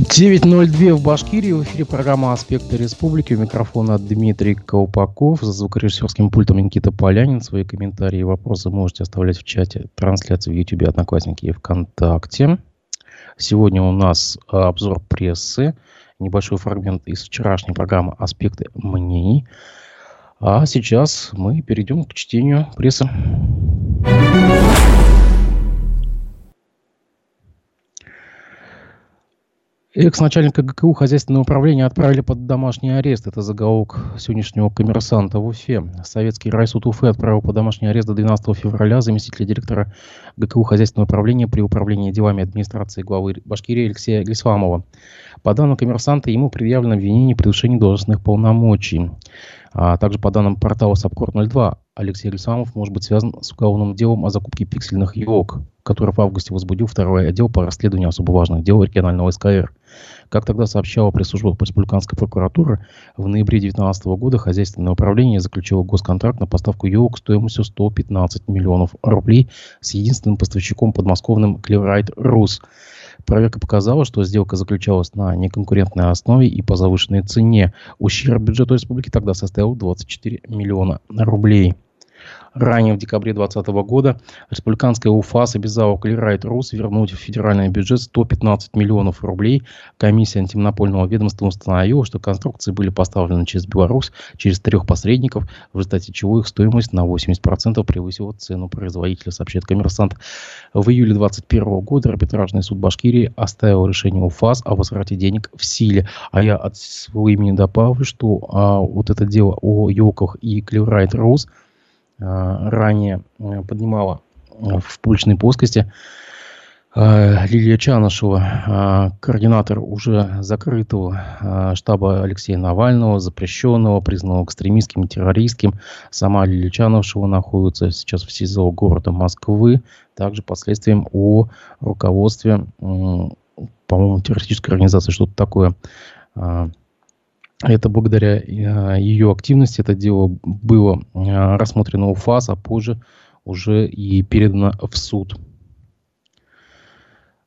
9.02 в Башкирии. В эфире программа «Аспекты республики». У микрофона Дмитрий Колпаков. За звукорежиссерским пультом Никита Полянин. Свои комментарии и вопросы можете оставлять в чате трансляции в YouTube, Одноклассники и ВКонтакте. Сегодня у нас обзор прессы. Небольшой фрагмент из вчерашней программы «Аспекты мнений». А сейчас мы перейдем к чтению прессы. Экс-начальника ГКУ хозяйственного управления отправили под домашний арест. Это заголовок сегодняшнего коммерсанта в Уфе. Советский райсуд Уфы отправил под домашний арест до 12 февраля заместителя директора ГКУ хозяйственного управления при управлении делами администрации главы Башкирии Алексея Глисвамова. По данным коммерсанта, ему предъявлено обвинение в превышении должностных полномочий. А также по данным портала Сапкор-02, Алексей Александров может быть связан с уголовным делом о закупке пиксельных елок, который в августе возбудил второй отдел по расследованию особо важных дел регионального СКР. Как тогда сообщала пресс-служба республиканской прокуратуры, в ноябре 2019 года хозяйственное управление заключило госконтракт на поставку елок стоимостью 115 миллионов рублей с единственным поставщиком подмосковным Clearlight Rus. Проверка показала, что сделка заключалась на неконкурентной основе и по завышенной цене. Ущерб бюджету республики тогда составил 24 миллиона рублей. Ранее, в декабре 2020 года, республиканская УФАС обязала Клирайт Рус вернуть в федеральный бюджет 115 миллионов рублей. Комиссия антимонопольного ведомства установила, что конструкции были поставлены через Беларусь, через трех посредников, в результате чего их стоимость на 80% превысила цену производителя, сообщает коммерсант. В июле 2021 года арбитражный суд Башкирии оставил решение УФАС о возврате денег в силе. А я от своего имени добавлю, что а, вот это дело о елках и Клирайт Рус – ранее э, поднимала э, в публичной плоскости Лилия Чанышева, координатор уже закрытого штаба Алексея Навального, запрещенного, признанного экстремистским и террористским. Сама Лилия Чанышева находится сейчас в СИЗО города Москвы. Также под следствием о руководстве, по-моему, террористической организации, что-то такое. Это благодаря э, ее активности это дело было э, рассмотрено у а позже уже и передано в суд.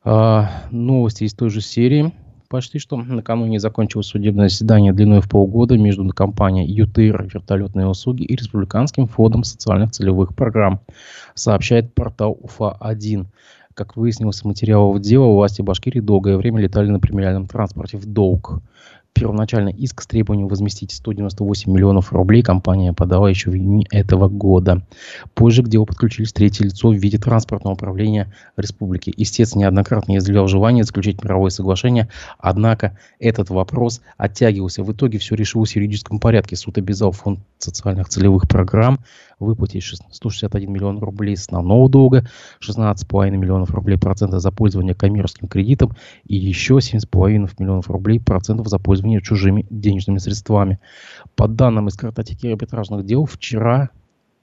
А, новости из той же серии. Почти что накануне закончилось судебное заседание длиной в полгода между компанией ЮТИР вертолетные услуги и Республиканским фондом социальных целевых программ, сообщает портал УФА-1. Как выяснилось из материалов дела, власти Башкирии долгое время летали на премиальном транспорте в долг. Первоначально иск с требованием возместить 198 миллионов рублей компания подала еще в июне этого года. Позже к делу подключились третье лицо в виде транспортного управления республики. Истец неоднократно изъявлял желание заключить мировое соглашение, однако этот вопрос оттягивался. В итоге все решилось в юридическом порядке. Суд обязал фонд социальных целевых программ выплатить 161 миллион рублей основного долга, 16,5 миллионов рублей процента за пользование коммерческим кредитом и еще 7,5 миллионов рублей процентов за пользование чужими денежными средствами. По данным из картотеки арбитражных дел, вчера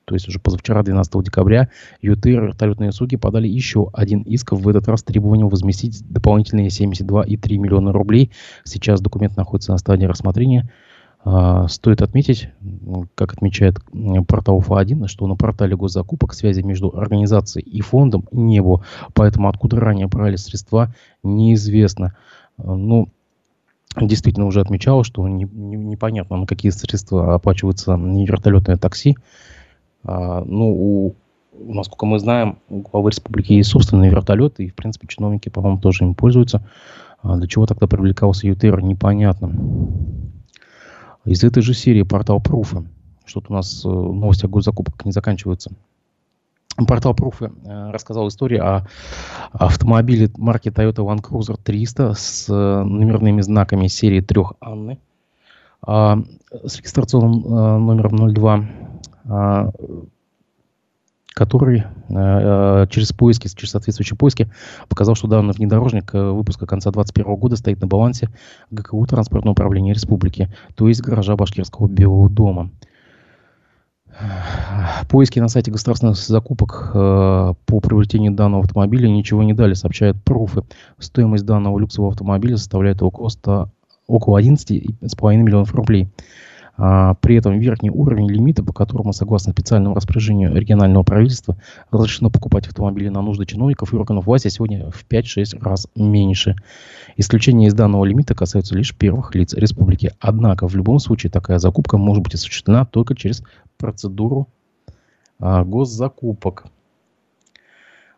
то есть уже позавчера, 12 декабря, ЮТР вертолетные услуги подали еще один иск, в этот раз требованием возместить дополнительные 72,3 миллиона рублей. Сейчас документ находится на стадии рассмотрения. А, стоит отметить, как отмечает портал УФА-1, что на портале госзакупок связи между организацией и фондом не было, поэтому откуда ранее брали средства, неизвестно. А, ну, действительно уже отмечал, что не, не, непонятно, на какие средства оплачивается вертолетное такси. А, ну, у, насколько мы знаем, у главы республики есть собственный вертолет, и, в принципе, чиновники, по-моему, тоже им пользуются. А для чего тогда привлекался ЮТР, непонятно. Из этой же серии портал Пруфы. Что-то у нас э, новости о госзакупках не заканчиваются. Портал Пруфы э, рассказал историю о автомобиле марки Toyota Land Cruiser 300 с э, номерными знаками серии 3 Анны. А, с регистрационным номером 02 который э, э, через поиски, через соответствующие поиски показал, что данный внедорожник э, выпуска конца 2021 года стоит на балансе ГКУ Транспортного управления республики, то есть гаража Башкирского Белого дома. Поиски на сайте государственных закупок э, по приобретению данного автомобиля ничего не дали, сообщают пруфы. Стоимость данного люксового автомобиля составляет около, 100, около 11,5 миллионов рублей. А, при этом верхний уровень лимита, по которому, согласно специальному распоряжению регионального правительства, разрешено покупать автомобили на нужды чиновников и органов власти сегодня в 5-6 раз меньше. Исключение из данного лимита касаются лишь первых лиц республики. Однако в любом случае такая закупка может быть осуществлена только через процедуру а, госзакупок.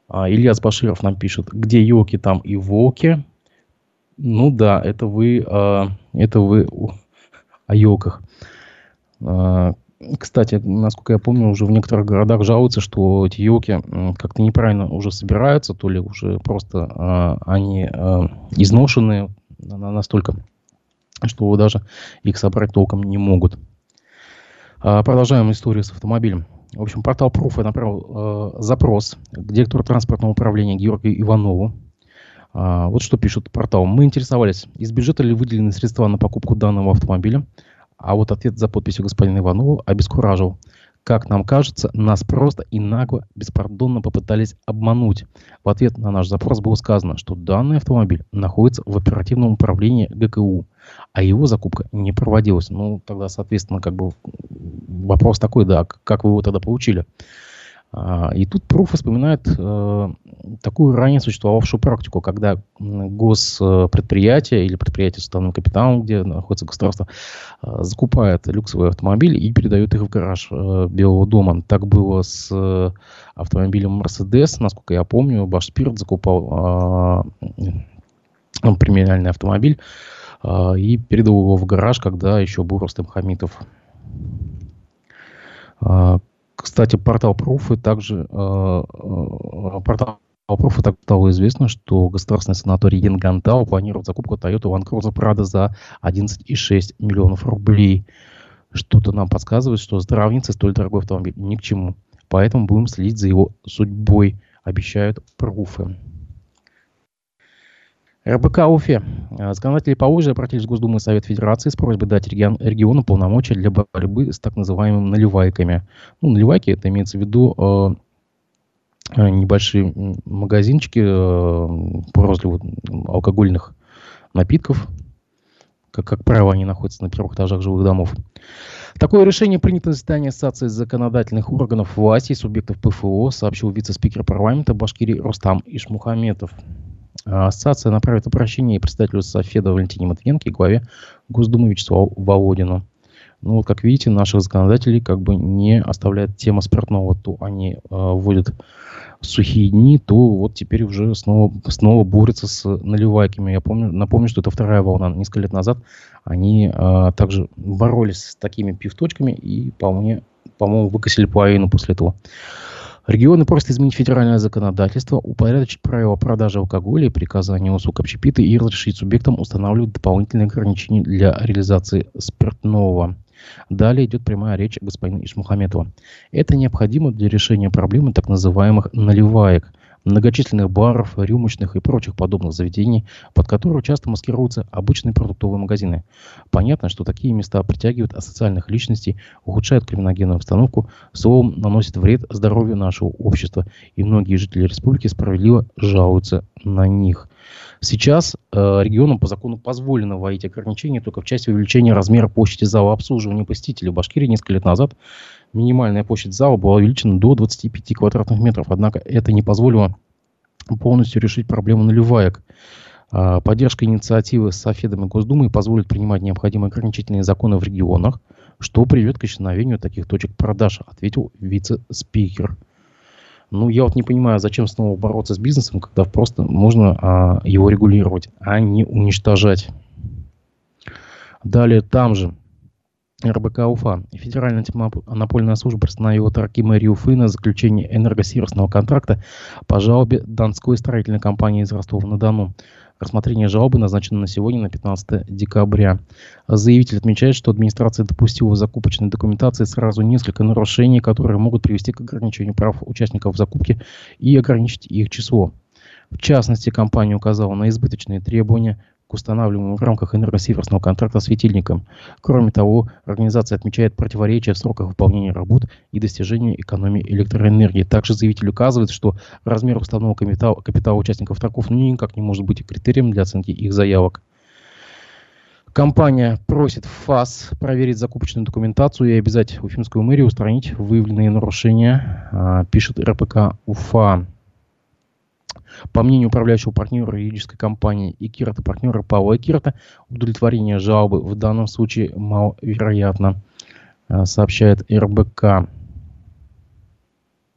А, Илья Баширов нам пишет, где елки, там и волки. Ну да, это вы, а, это вы о елках. Кстати, насколько я помню, уже в некоторых городах жалуются, что эти елки как-то неправильно уже собираются, то ли уже просто они изношенные настолько, что даже их собрать толком не могут. А, продолжаем историю с автомобилем. В общем, портал Профа направил э, запрос к директору транспортного управления Георгию Иванову. А, вот что пишет портал. Мы интересовались, из бюджета ли выделены средства на покупку данного автомобиля. А вот ответ за подписью господина Иванова обескуражил. Как нам кажется, нас просто и нагло, беспардонно попытались обмануть. В ответ на наш запрос было сказано, что данный автомобиль находится в оперативном управлении ГКУ, а его закупка не проводилась. Ну, тогда, соответственно, как бы вопрос такой, да, как вы его тогда получили? А, и тут Пруф вспоминает э, такую ранее существовавшую практику, когда госпредприятие или предприятие с уставным капиталом, где находится государство, э, закупает люксовый автомобиль и передает их в гараж э, Белого дома. Так было с автомобилем Mercedes, насколько я помню, Башспирт закупал премиальный автомобиль и передал его в гараж, когда еще был Рустем Хамитов. Кстати, портал Пруфы также э, портал Пруфы так стало известно, что государственный санаторий Янгантау планирует закупку Toyota Land Cruiser Prado за 11,6 миллионов рублей. Что-то нам подсказывает, что здравница столь дорогой автомобиль ни к чему. Поэтому будем следить за его судьбой, обещают Пруфы. РБК Уфе. А, законодатели поволжья обратились в Госдуму и Совет Федерации с просьбой дать регион, региону полномочия для борьбы с так называемыми наливайками. Ну, наливайки, это имеется в виду э, небольшие магазинчики э, по розливу алкогольных напитков. Как, как правило, они находятся на первых этажах жилых домов. Такое решение принято на заседании Ассоциации законодательных органов власти и субъектов ПФО, сообщил вице-спикер парламента Башкирии Рустам Ишмухаметов. А, ассоциация направит обращение председателю Софеда Валентине Матвиенко и главе Госдумы Вячеславу Володину. Ну, вот, как видите, наших законодателей как бы не оставляет тема спиртного. То они э, вводят сухие дни, то вот теперь уже снова, снова борются с наливайками. Я помню, напомню, что это вторая волна. Несколько лет назад они э, также боролись с такими пивточками и, по-моему, по-моему выкосили половину после этого. Регионы просто изменить федеральное законодательство, упорядочить правила продажи алкоголя и приказания услуг общепита и разрешить субъектам устанавливать дополнительные ограничения для реализации спиртного. Далее идет прямая речь господина Ишмухаметова. Это необходимо для решения проблемы так называемых наливаек – многочисленных баров, рюмочных и прочих подобных заведений, под которые часто маскируются обычные продуктовые магазины. Понятно, что такие места притягивают асоциальных личностей, ухудшают криминогенную обстановку, словом, наносят вред здоровью нашего общества, и многие жители республики справедливо жалуются на них. Сейчас э, регионам по закону позволено вводить ограничения только в части увеличения размера площади зала обслуживания посетителей. В Башкирии несколько лет назад минимальная площадь зала была увеличена до 25 квадратных метров. Однако это не позволило полностью решить проблему наливаек. А, поддержка инициативы с Софедом и Госдумой позволит принимать необходимые ограничительные законы в регионах, что приведет к исчезновению таких точек продаж, ответил вице-спикер. Ну, я вот не понимаю, зачем снова бороться с бизнесом, когда просто можно а, его регулировать, а не уничтожать. Далее там же РБК Уфа. Федеральная антимонопольная служба приостановила торги мэрии Уфы на заключение энергосервисного контракта по жалобе Донской строительной компании из Ростова-на-Дону. Рассмотрение жалобы назначено на сегодня, на 15 декабря. Заявитель отмечает, что администрация допустила в закупочной документации сразу несколько нарушений, которые могут привести к ограничению прав участников закупки и ограничить их число. В частности, компания указала на избыточные требования устанавливаемым в рамках энергосеверсного контракта светильником. Кроме того, организация отмечает противоречия в сроках выполнения работ и достижения экономии электроэнергии. Также заявитель указывает, что размер уставного капитала, капитала участников торгов ну, никак не может быть критерием для оценки их заявок. Компания просит ФАС проверить закупочную документацию и обязать Уфимскую мэрию устранить выявленные нарушения, а, пишет РПК УФА. По мнению управляющего партнера юридической компании Икирта, партнера Павла Икирта, удовлетворение жалобы в данном случае маловероятно, а, сообщает РБК.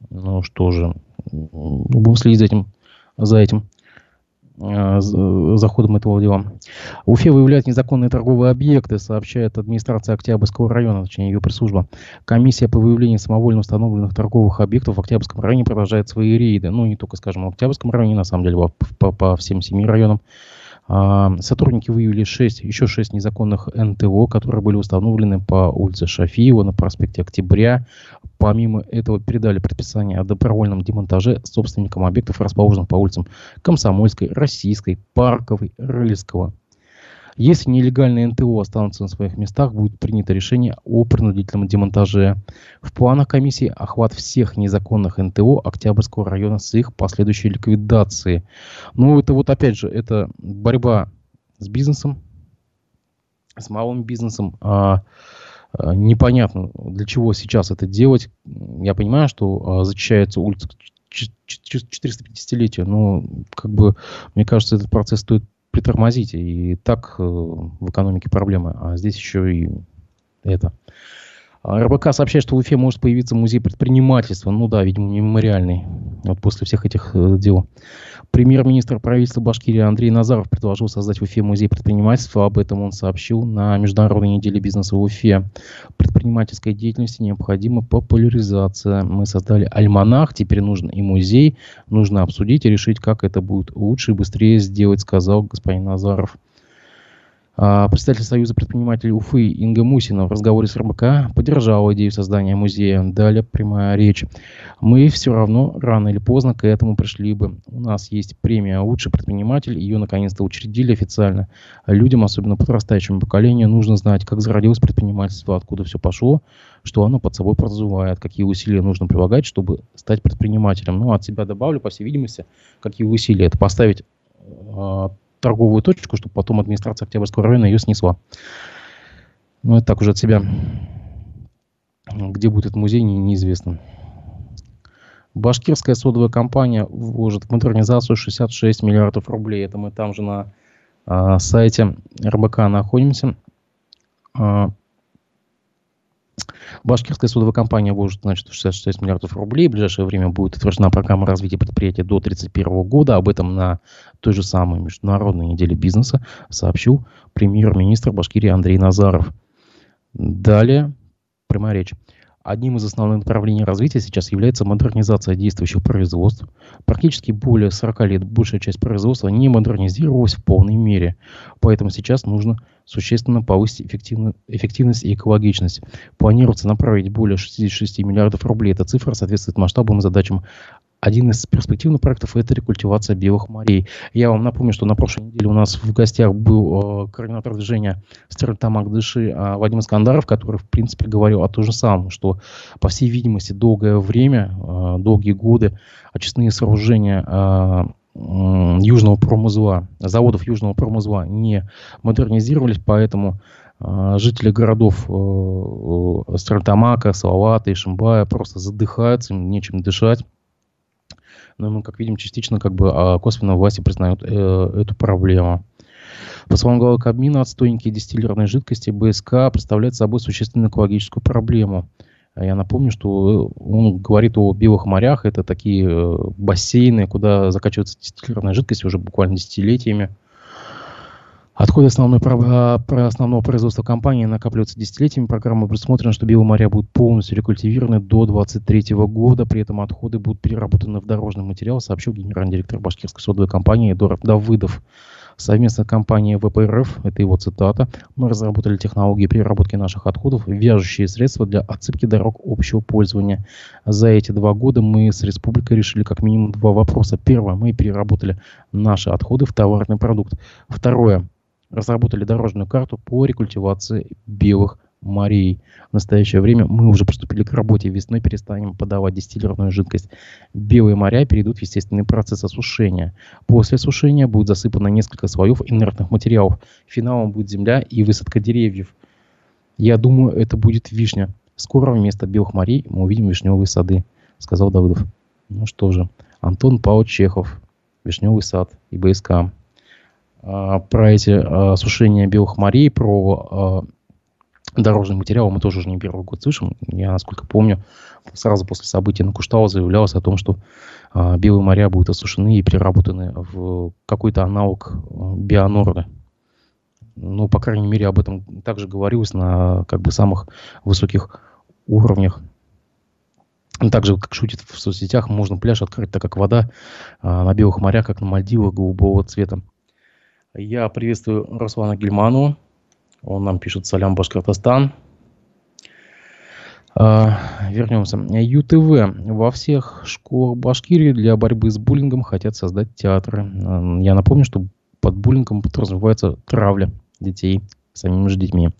Ну что же, будем следить за этим. За этим. Э, за ходом этого дела. Уфе выявляют незаконные торговые объекты, сообщает администрация Октябрьского района, точнее ее пресс-служба. Комиссия по выявлению самовольно установленных торговых объектов в Октябрьском районе продолжает свои рейды. Ну, не только, скажем, в Октябрьском районе, на самом деле, по, по, по всем семи районам. А, сотрудники выявили 6, еще 6 незаконных НТО, которые были установлены по улице Шафиева на проспекте Октября. Помимо этого передали предписание о добровольном демонтаже собственникам объектов, расположенных по улицам Комсомольской, Российской, Парковой, Рыльского, если нелегальные НТО останутся на своих местах, будет принято решение о принудительном демонтаже. В планах комиссии охват всех незаконных НТО Октябрьского района с их последующей ликвидацией. Ну, это вот опять же, это борьба с бизнесом, с малым бизнесом. А, а, непонятно, для чего сейчас это делать. Я понимаю, что а, зачищается улица 450-летия, но как бы, мне кажется, этот процесс стоит притормозите. И так э, в экономике проблемы. А здесь еще и это. А РБК сообщает, что в Уфе может появиться музей предпринимательства. Ну да, видимо, мемориальный. Вот после всех этих э, дел. Премьер-министр правительства Башкирии Андрей Назаров предложил создать в Уфе музей предпринимательства. Об этом он сообщил на Международной неделе бизнеса в Уфе. Предпринимательской деятельности необходима популяризация. Мы создали альманах, теперь нужен и музей. Нужно обсудить и решить, как это будет лучше и быстрее сделать, сказал господин Назаров. А, Представитель Союза предпринимателей Уфы Инга Мусина в разговоре с РБК поддержала идею создания музея. Далее прямая речь. Мы все равно рано или поздно к этому пришли бы. У нас есть премия «Лучший предприниматель». Ее наконец-то учредили официально. Людям, особенно подрастающему поколению, нужно знать, как зародилось предпринимательство, откуда все пошло, что оно под собой подразумевает, какие усилия нужно прилагать, чтобы стать предпринимателем. Ну, от себя добавлю, по всей видимости, какие усилия. Это поставить а, торговую точку, чтобы потом администрация Октябрьского района ее снесла. Ну, это так уже от себя. Где будет этот музей, не, неизвестно. Башкирская содовая компания вложит в модернизацию 66 миллиардов рублей. Это мы там же на э, сайте РБК находимся. Э, Башкирская судовая компания вложит значит, 66 миллиардов рублей. В ближайшее время будет утверждена программа развития предприятия до 2031 года. Об этом на той же самой международной неделе бизнеса сообщил премьер-министр Башкирии Андрей Назаров. Далее прямая речь. Одним из основных направлений развития сейчас является модернизация действующих производств. Практически более 40 лет большая часть производства не модернизировалась в полной мере. Поэтому сейчас нужно существенно повысить эффективность и экологичность. Планируется направить более 66 миллиардов рублей. Эта цифра соответствует масштабам и задачам один из перспективных проектов – это рекультивация белых морей. Я вам напомню, что на прошлой неделе у нас в гостях был э, координатор движения Стерлитамак Дыши э, Вадим Искандаров, который, в принципе, говорил о том же самом, что, по всей видимости, долгое время, э, долгие годы очистные сооружения э, Южного промузла, заводов Южного промузла не модернизировались, поэтому э, жители городов э, э Стерлитамака, Салавата и Шимбая просто задыхаются, им нечем дышать но мы, как видим, частично как бы а, косвенно власти признают э, эту проблему. По словам главы Кабмина, отстойники дистиллированной жидкости БСК представляют собой существенную экологическую проблему. Я напомню, что он говорит о белых морях. Это такие э, бассейны, куда закачивается дистиллированная жидкость уже буквально десятилетиями. Отходы основной, про, про основного производства компании накапливаются десятилетиями. Программа предусмотрена, что белые моря будут полностью рекультивированы до 2023 года. При этом отходы будут переработаны в дорожный материал, сообщил генеральный директор башкирской содовой компании Эдуард Давыдов. Совместно с компанией ВПРФ, это его цитата, мы разработали технологии переработки наших отходов, вяжущие средства для отсыпки дорог общего пользования. За эти два года мы с республикой решили как минимум два вопроса. Первое, мы переработали наши отходы в товарный продукт. Второе, разработали дорожную карту по рекультивации белых морей. В настоящее время мы уже приступили к работе. Весной перестанем подавать дистиллированную жидкость. Белые моря перейдут в естественный процесс осушения. После осушения будет засыпано несколько слоев инертных материалов. Финалом будет земля и высадка деревьев. Я думаю, это будет вишня. Скоро вместо белых морей мы увидим вишневые сады, сказал Давыдов. Ну что же, Антон Павлович Чехов, Вишневый сад и БСК. А, про эти а, сушения белых морей, про а, дорожный материал мы тоже уже не первый год слышим. Я, насколько помню, сразу после событий на Куштау заявлялось о том, что э, белые моря будут осушены и переработаны в какой-то аналог бионорда. Ну, по крайней мере, об этом также говорилось на как бы самых высоких уровнях. Также, как шутит в соцсетях, можно пляж открыть, так как вода э, на белых морях, как на Мальдивах, голубого цвета. Я приветствую Руслана Гельману, он нам пишет «Салям, Башкортостан». А, вернемся. ЮТВ. Во всех школах Башкирии для борьбы с буллингом хотят создать театры. Я напомню, что под буллингом подразумевается травля детей самими же детьми.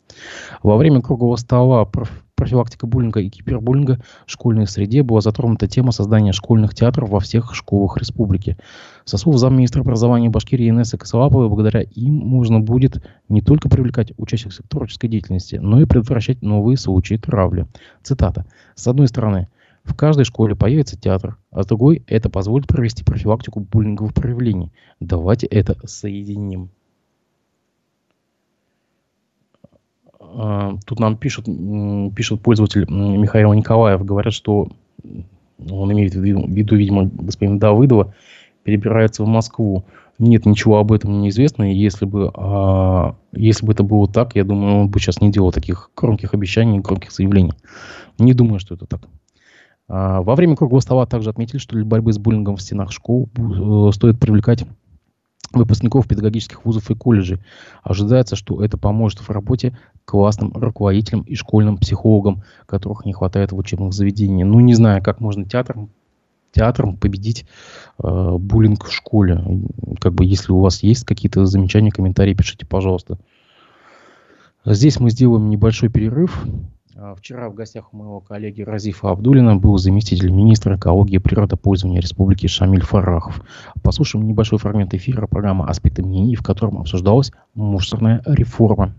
Во время круглого стола профилактика буллинга и кибербуллинга в школьной среде была затронута тема создания школьных театров во всех школах республики. Со слов замминистра образования Башкирии Инессы Косолаповой, благодаря им можно будет не только привлекать участников творческой деятельности, но и предотвращать новые случаи травли. Цитата. С одной стороны, в каждой школе появится театр, а с другой это позволит провести профилактику буллинговых проявлений. Давайте это соединим. А, тут нам пишут, пишет пользователь Михаил Николаев, говорят, что он имеет в виду, видимо, господина Давыдова, перебирается в Москву. Нет, ничего об этом не известно. Если бы, а, если бы это было так, я думаю, он бы сейчас не делал таких громких обещаний, громких заявлений. Не думаю, что это так. А, во время круглого стола также отметили, что для борьбы с буллингом в стенах школ э, стоит привлекать выпускников педагогических вузов и колледжей. Ожидается, что это поможет в работе классным руководителям и школьным психологам, которых не хватает в учебных заведениях. Ну, не знаю, как можно театром, театром победить э, буллинг в школе. Как бы, если у вас есть какие-то замечания, комментарии, пишите, пожалуйста. Здесь мы сделаем небольшой перерыв. А, вчера в гостях у моего коллеги Разифа Абдулина был заместитель министра экологии и природопользования Республики Шамиль Фарахов. Послушаем небольшой фрагмент эфира программы «Аспекты мнений», в котором обсуждалась мусорная реформа.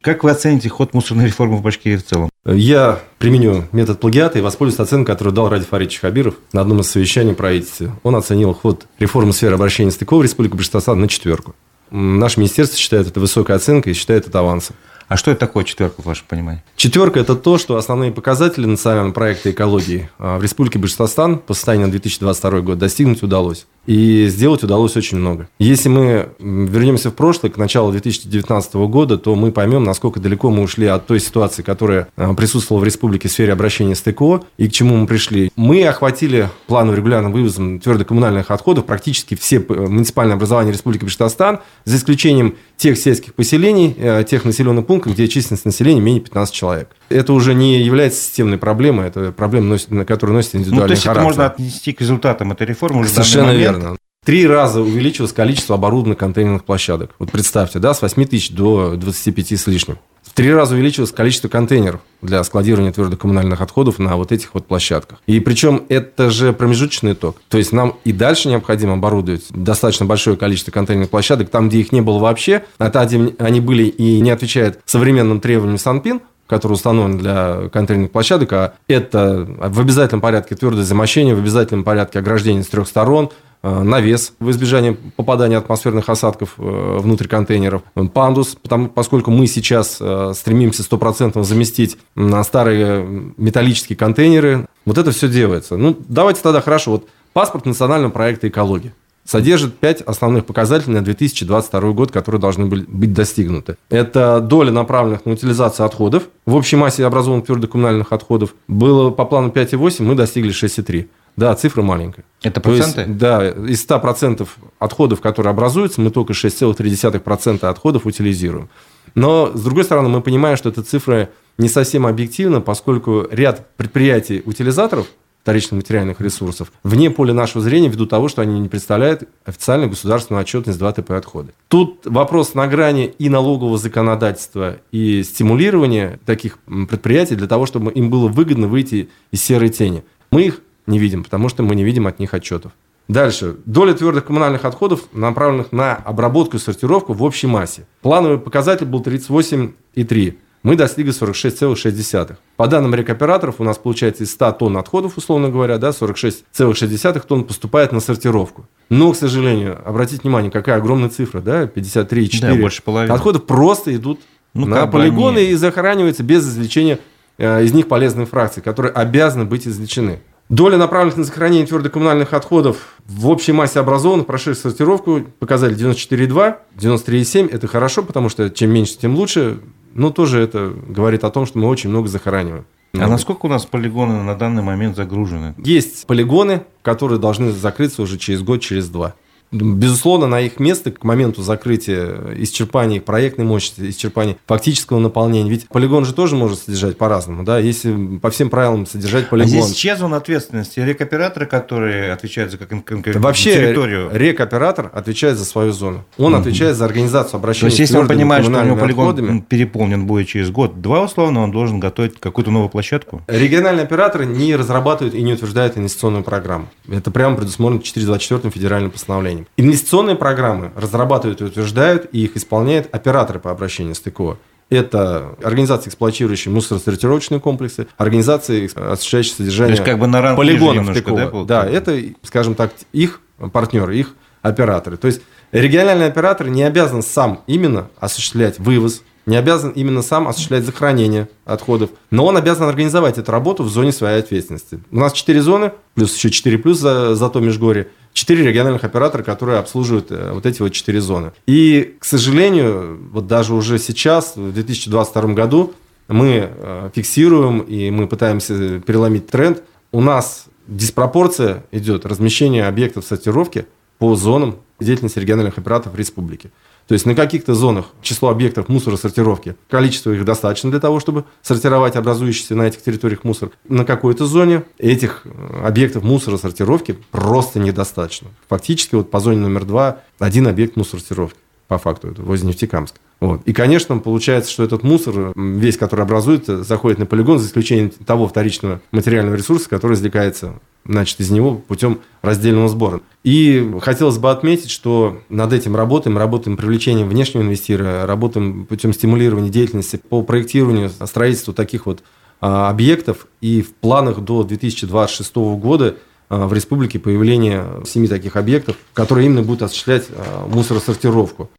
Как вы оцените ход мусорной реформы в Башкирии в целом? Я применю метод плагиата и воспользуюсь оценкой, которую дал Ради Фаридович Хабиров на одном из совещаний правительства. Он оценил ход реформы сферы обращения с ТКО в Республике Башкортостан на четверку. Наше министерство считает это высокой оценкой и считает это авансом. А что это такое четверка, в вашем понимании? Четверка – это то, что основные показатели национального проекта экологии а, в Республике Башкортостан по состоянию на 2022 год достигнуть удалось. И сделать удалось очень много. Если мы вернемся в прошлое, к началу 2019 года, то мы поймем, насколько далеко мы ушли от той ситуации, которая а, присутствовала в республике в сфере обращения с ТКО, и к чему мы пришли. Мы охватили плановым регулярным вывозом твердокоммунальных отходов практически все муниципальные образования Республики Башкортостан, за исключением тех сельских поселений, э, тех населенных пунктов, где численность населения менее 15 человек. Это уже не является системной проблемой, это проблема, на которую носит индивидуальный ну, то есть характер. это можно отнести к результатам этой реформы? Совершенно верно. Три раза увеличилось количество оборудованных контейнерных площадок. Вот представьте, да, с 8 тысяч до 25 с лишним. В три раза увеличилось количество контейнеров для складирования твердых коммунальных отходов на вот этих вот площадках. И причем это же промежуточный итог. То есть нам и дальше необходимо оборудовать достаточно большое количество контейнерных площадок, там, где их не было вообще, а там, где они были и не отвечают современным требованиям Санпин, который установлен для контейнерных площадок, а это в обязательном порядке твердое замощение, в обязательном порядке ограждение с трех сторон, э, навес в избежание попадания атмосферных осадков э, внутрь контейнеров, пандус, потому, поскольку мы сейчас э, стремимся 100% заместить на старые металлические контейнеры, вот это все делается. Ну, давайте тогда хорошо, вот паспорт национального проекта экологии содержит пять основных показателей на 2022 год, которые должны быть достигнуты. Это доля направленных на утилизацию отходов. В общей массе образованных твердых коммунальных отходов было по плану 5,8, мы достигли 6,3. Да, цифра маленькая. Это проценты? есть, да, из 100% отходов, которые образуются, мы только 6,3% отходов утилизируем. Но, с другой стороны, мы понимаем, что эта цифра не совсем объективна, поскольку ряд предприятий-утилизаторов – вторичных материальных ресурсов, вне поля нашего зрения ввиду того, что они не представляют официальную государственную отчетность 2ТП отходы. Тут вопрос на грани и налогового законодательства, и стимулирования таких предприятий для того, чтобы им было выгодно выйти из серой тени. Мы их не видим, потому что мы не видим от них отчетов. Дальше. Доля твердых коммунальных отходов, направленных на обработку и сортировку в общей массе. Плановый показатель был 38,3 мы достигли 46,6. По данным рекоператоров, у нас получается из 100 тонн отходов, условно говоря, да, 46,6 тонн поступает на сортировку. Но, к сожалению, обратите внимание, какая огромная цифра, да, 53,4. Да, больше половины. Отходов просто идут ну, на полигоны они... и захораниваются без извлечения э, из них полезной фракции, которые обязаны быть извлечены. Доля, направленных на сохранение твердокоммунальных отходов в общей массе образованных, прошедших сортировку, показали 94,2, 93,7. Это хорошо, потому что чем меньше, тем лучше. Но тоже это говорит о том, что мы очень много захораниваем. А насколько у нас полигоны на данный момент загружены? Есть полигоны, которые должны закрыться уже через год, через два. Безусловно, на их место к моменту закрытия, исчерпания проектной мощности, исчерпания фактического наполнения. Ведь полигон же тоже может содержать по-разному. Да? Если по всем правилам содержать полигон... А здесь чья зона ответственности? Рекоператоры, которые отвечают за конкретную Вообще, территорию? рекоператор отвечает за свою зону. Он угу. отвечает за организацию обращения То есть, если он понимает, что у него полигон отходами, переполнен будет через год-два, условно, он должен готовить какую-то новую площадку? Региональные операторы не разрабатывают и не утверждают инвестиционную программу. Это прямо предусмотрено 424 федеральным постановлением. Инвестиционные программы разрабатывают и утверждают, и их исполняют операторы по обращению с ТКО. Это организации, эксплуатирующие мусоросортировочные комплексы, организации, осуществляющие содержание То есть, как бы на полигонов ТКО. Да, да, это, скажем так, их партнеры, их операторы. То есть региональный оператор не обязан сам именно осуществлять вывоз, не обязан именно сам осуществлять захоронение отходов, но он обязан организовать эту работу в зоне своей ответственности. У нас 4 зоны, плюс еще 4 плюс за, за то межгорье четыре региональных оператора, которые обслуживают э, вот эти вот четыре зоны. И, к сожалению, вот даже уже сейчас, в 2022 году, мы э, фиксируем и мы пытаемся переломить тренд. У нас диспропорция идет размещение объектов сортировки по зонам деятельности региональных операторов республики. То есть на каких-то зонах число объектов мусоросортировки, количество их достаточно для того, чтобы сортировать образующийся на этих территориях мусор. На какой-то зоне этих э, объектов мусоросортировки просто недостаточно. Фактически вот по зоне номер два один объект мусоросортировки по факту, это возле Нефтекамска. Вот. И, конечно, получается, что этот мусор, весь, который образуется, заходит на полигон, за исключением того вторичного материального ресурса, который извлекается значит, из него путем раздельного сбора. И хотелось бы отметить, что над этим работаем, работаем привлечением внешнего инвестира, работаем путем стимулирования деятельности по проектированию, строительству таких вот а, объектов. И в планах до 2026 года в республике появление семи таких объектов, которые именно будут осуществлять а, мусоросортировку.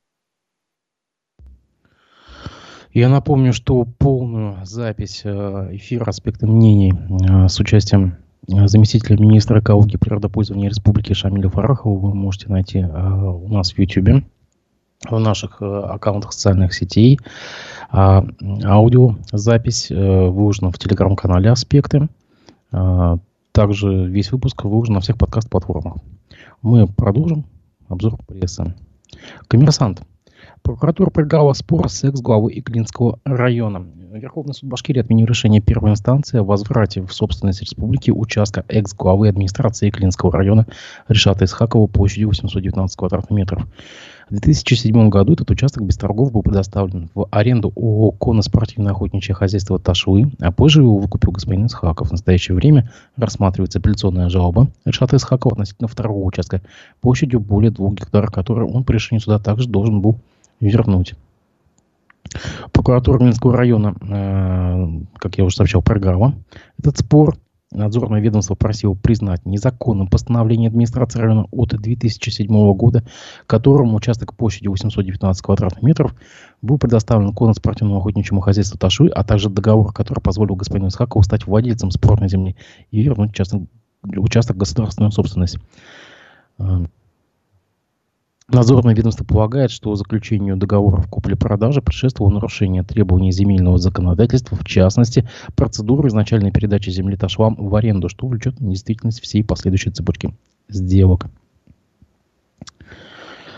Я напомню, что полную запись эфира «Аспекты мнений» с участием Э, заместителя министра экологии и природопользования Республики Шамиля Фарахова вы можете найти э, у нас в YouTube, в наших э, аккаунтах социальных сетей. А, аудиозапись выложена в телеграм-канале «Аспекты». Также весь выпуск выложен на всех подкаст-платформах. Мы продолжим обзор прессы. Коммерсант. Прокуратура проиграла спор с экс-главой Иглинского района. Верховный суд Башкирии отменил решение первой инстанции о возврате в собственность республики участка экс-главы администрации Клинского района Решата Исхакова площадью 819 квадратных метров. В 2007 году этот участок без торгов был предоставлен в аренду ООО «Конно-спортивное охотничье хозяйство Ташлы», а позже его выкупил господин Исхаков. В настоящее время рассматривается апелляционная жалоба Решата Исхакова относительно второго участка площадью более двух гектаров, который он по решению суда также должен был вернуть. Прокуратура Минского района, э, как я уже сообщал, проиграла этот спор. Надзорное ведомство просило признать незаконным постановление администрации района от 2007 года, которому участок площадью 819 квадратных метров был предоставлен конно-спортивному охотничьему хозяйству Ташуй, а также договор, который позволил господину Исхакову стать владельцем спорной земли и вернуть участок, участок государственной собственности. Надзорное ведомство полагает, что заключению договоров купли-продажи предшествовало нарушение требований земельного законодательства, в частности, процедуры изначальной передачи земли Ташлам в аренду, что влечет недействительность всей последующей цепочки сделок.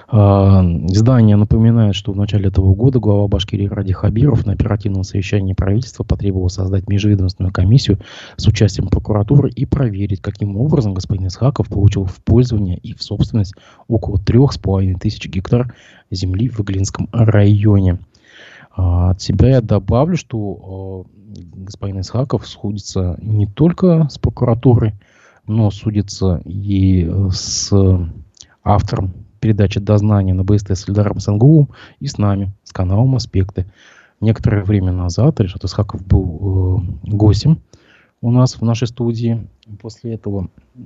А, издание напоминает, что в начале этого года глава Башкирии Ради Хабиров на оперативном совещании правительства потребовал создать межведомственную комиссию с участием прокуратуры и проверить, каким образом господин Исхаков получил в пользование и в собственность около трех с половиной тысяч гектар земли в Иглинском районе. А, от себя я добавлю, что а, господин Исхаков сходится не только с прокуратурой, но судится и с автором передачи «Дознание» на БСТ с Эльдаром Сангулом и с нами, с каналом «Аспекты». Некоторое время назад Решат Исхаков был э, гостем у нас в нашей студии. После этого э,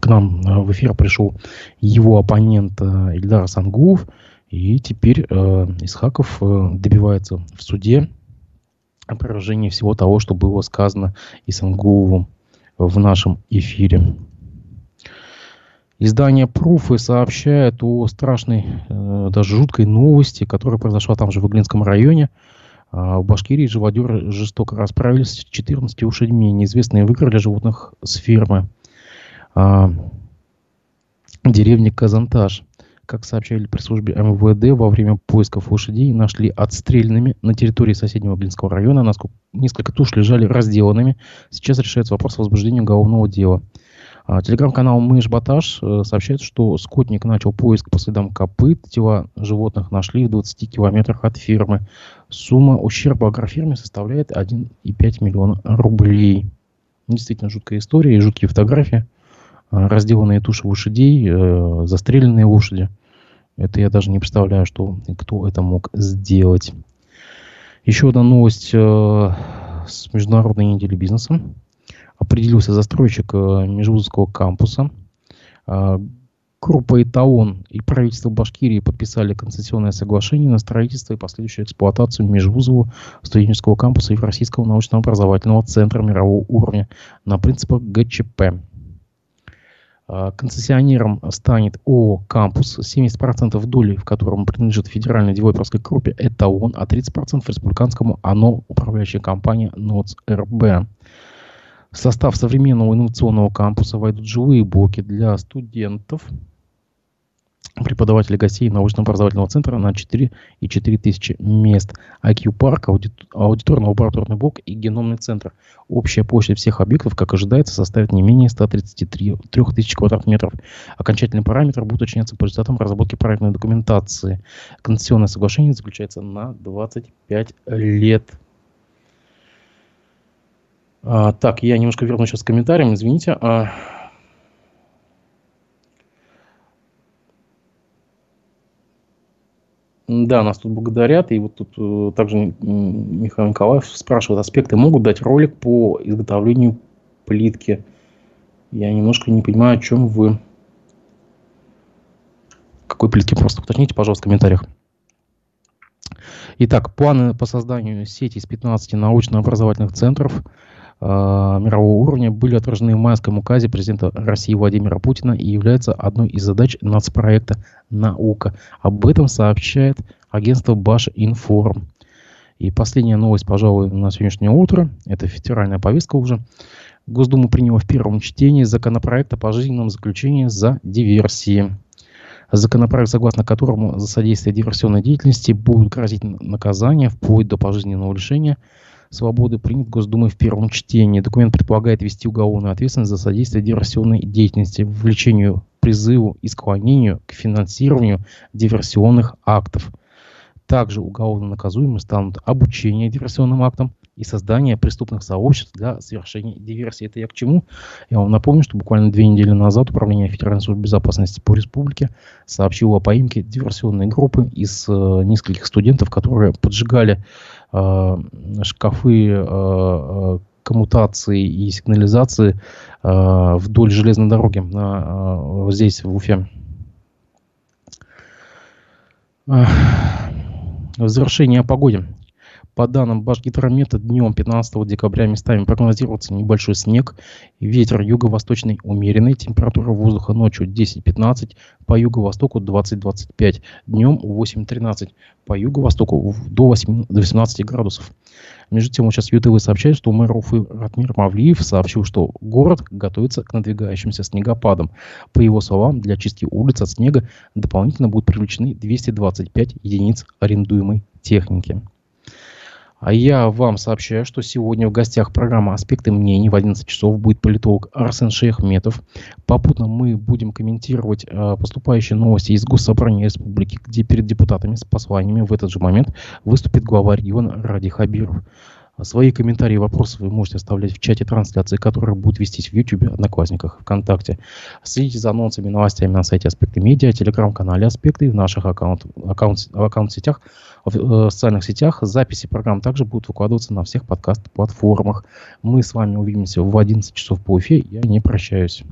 к нам э, в эфир пришел его оппонент э, Ильдар Сангулов. И теперь э, Исхаков э, добивается в суде опровержения всего того, что было сказано Исангуловым в нашем эфире. Издание Пруфы сообщает о страшной, э, даже жуткой новости, которая произошла там же в Иглинском районе. Э, в Башкирии живодеры жестоко расправились с 14 лошадьми. Неизвестные выкрали животных с фермы. Э, деревни Казантаж. Как сообщали при службе МВД, во время поисков лошадей нашли отстрельными на территории соседнего Глинского района. Несколько туш лежали разделанными. Сейчас решается вопрос о возбуждении уголовного дела. А, телеграм-канал Мышь Баташ э, сообщает, что скотник начал поиск по следам копыт. Тела животных нашли в 20 километрах от фермы. Сумма ущерба агрофирме составляет 1,5 миллиона рублей. Действительно жуткая история и жуткие фотографии. А, разделанные туши лошадей, э, застреленные лошади. Это я даже не представляю, что кто это мог сделать. Еще одна новость э, с международной недели бизнеса определился застройщик э, Межвузовского кампуса. А, группа «Эталон» и правительство Башкирии подписали концессионное соглашение на строительство и последующую эксплуатацию Межвузового студенческого кампуса Евразийского научно-образовательного центра мирового уровня на принципах ГЧП. А, концессионером станет ООО «Кампус», 70% доли в котором принадлежит федеральной девелоперской группе «Эталон», а 30% республиканскому ОНО, управляющая компания НОЦ РБ. В состав современного инновационного кампуса войдут живые блоки для студентов, преподавателей гостей научно-образовательного центра на 4,4 тысячи мест, IQ-парк, аудиторно-лабораторный блок и геномный центр. Общая площадь всех объектов, как ожидается, составит не менее 133 тысяч квадратных метров. Окончательный параметр будет уточняться по результатам разработки проектной документации. Концессионное соглашение заключается на 25 лет. А, так, я немножко верну сейчас к комментариям, извините. А... Да, нас тут благодарят. И вот тут э, также Михаил Николаев спрашивает, аспекты могут дать ролик по изготовлению плитки. Я немножко не понимаю, о чем вы. Какой плитки? Просто уточните, пожалуйста, в комментариях. Итак, планы по созданию сети из 15 научно-образовательных центров – мирового уровня были отражены в майском указе президента России Владимира Путина и являются одной из задач нацпроекта «Наука». Об этом сообщает агентство Баш Информ. И последняя новость, пожалуй, на сегодняшнее утро. Это федеральная повестка уже. Госдума приняла в первом чтении законопроект о пожизненном заключении за диверсии. Законопроект, согласно которому за содействие диверсионной деятельности будут грозить наказание вплоть до пожизненного лишения свободы принят Госдумой в первом чтении. Документ предполагает ввести уголовную ответственность за содействие диверсионной деятельности, вовлечению, призыву и склонению к финансированию диверсионных актов. Также уголовно наказуемы станут обучение диверсионным актам и создание преступных сообществ для совершения диверсии. Это я к чему? Я вам напомню, что буквально две недели назад Управление Федеральной службы безопасности по республике сообщило о поимке диверсионной группы из э, нескольких студентов, которые поджигали шкафы э, э, коммутации и сигнализации вдоль железной дороги на, здесь, в Уфе. В завершение о погоде. По данным Башгидромета, днем 15 декабря местами прогнозируется небольшой снег, ветер юго-восточный умеренный, температура воздуха ночью 10-15, по юго-востоку 20-25, днем 8-13, по юго-востоку до 8, 18 градусов. Между тем, сейчас ЮТВ сообщает, что мэр Уфы Ратмир Мавлиев сообщил, что город готовится к надвигающимся снегопадам. По его словам, для чистки улиц от снега дополнительно будут привлечены 225 единиц арендуемой техники. А я вам сообщаю, что сегодня в гостях программы «Аспекты мнений» в 11 часов будет политолог Арсен Шейхметов. Попутно мы будем комментировать э, поступающие новости из Госсобрания Республики, где перед депутатами с посланиями в этот же момент выступит глава региона Ради Хабиров. Свои комментарии и вопросы вы можете оставлять в чате трансляции, которая будет вестись в YouTube, Одноклассниках, ВКонтакте. Следите за анонсами и новостями на сайте Аспекты Медиа, телеграм-канале Аспекты и в наших аккаунт, аккаунт, аккаунт-сетях, в э, социальных сетях. Записи программ также будут выкладываться на всех подкаст-платформах. Мы с вами увидимся в 11 часов по Уфе. Я не прощаюсь.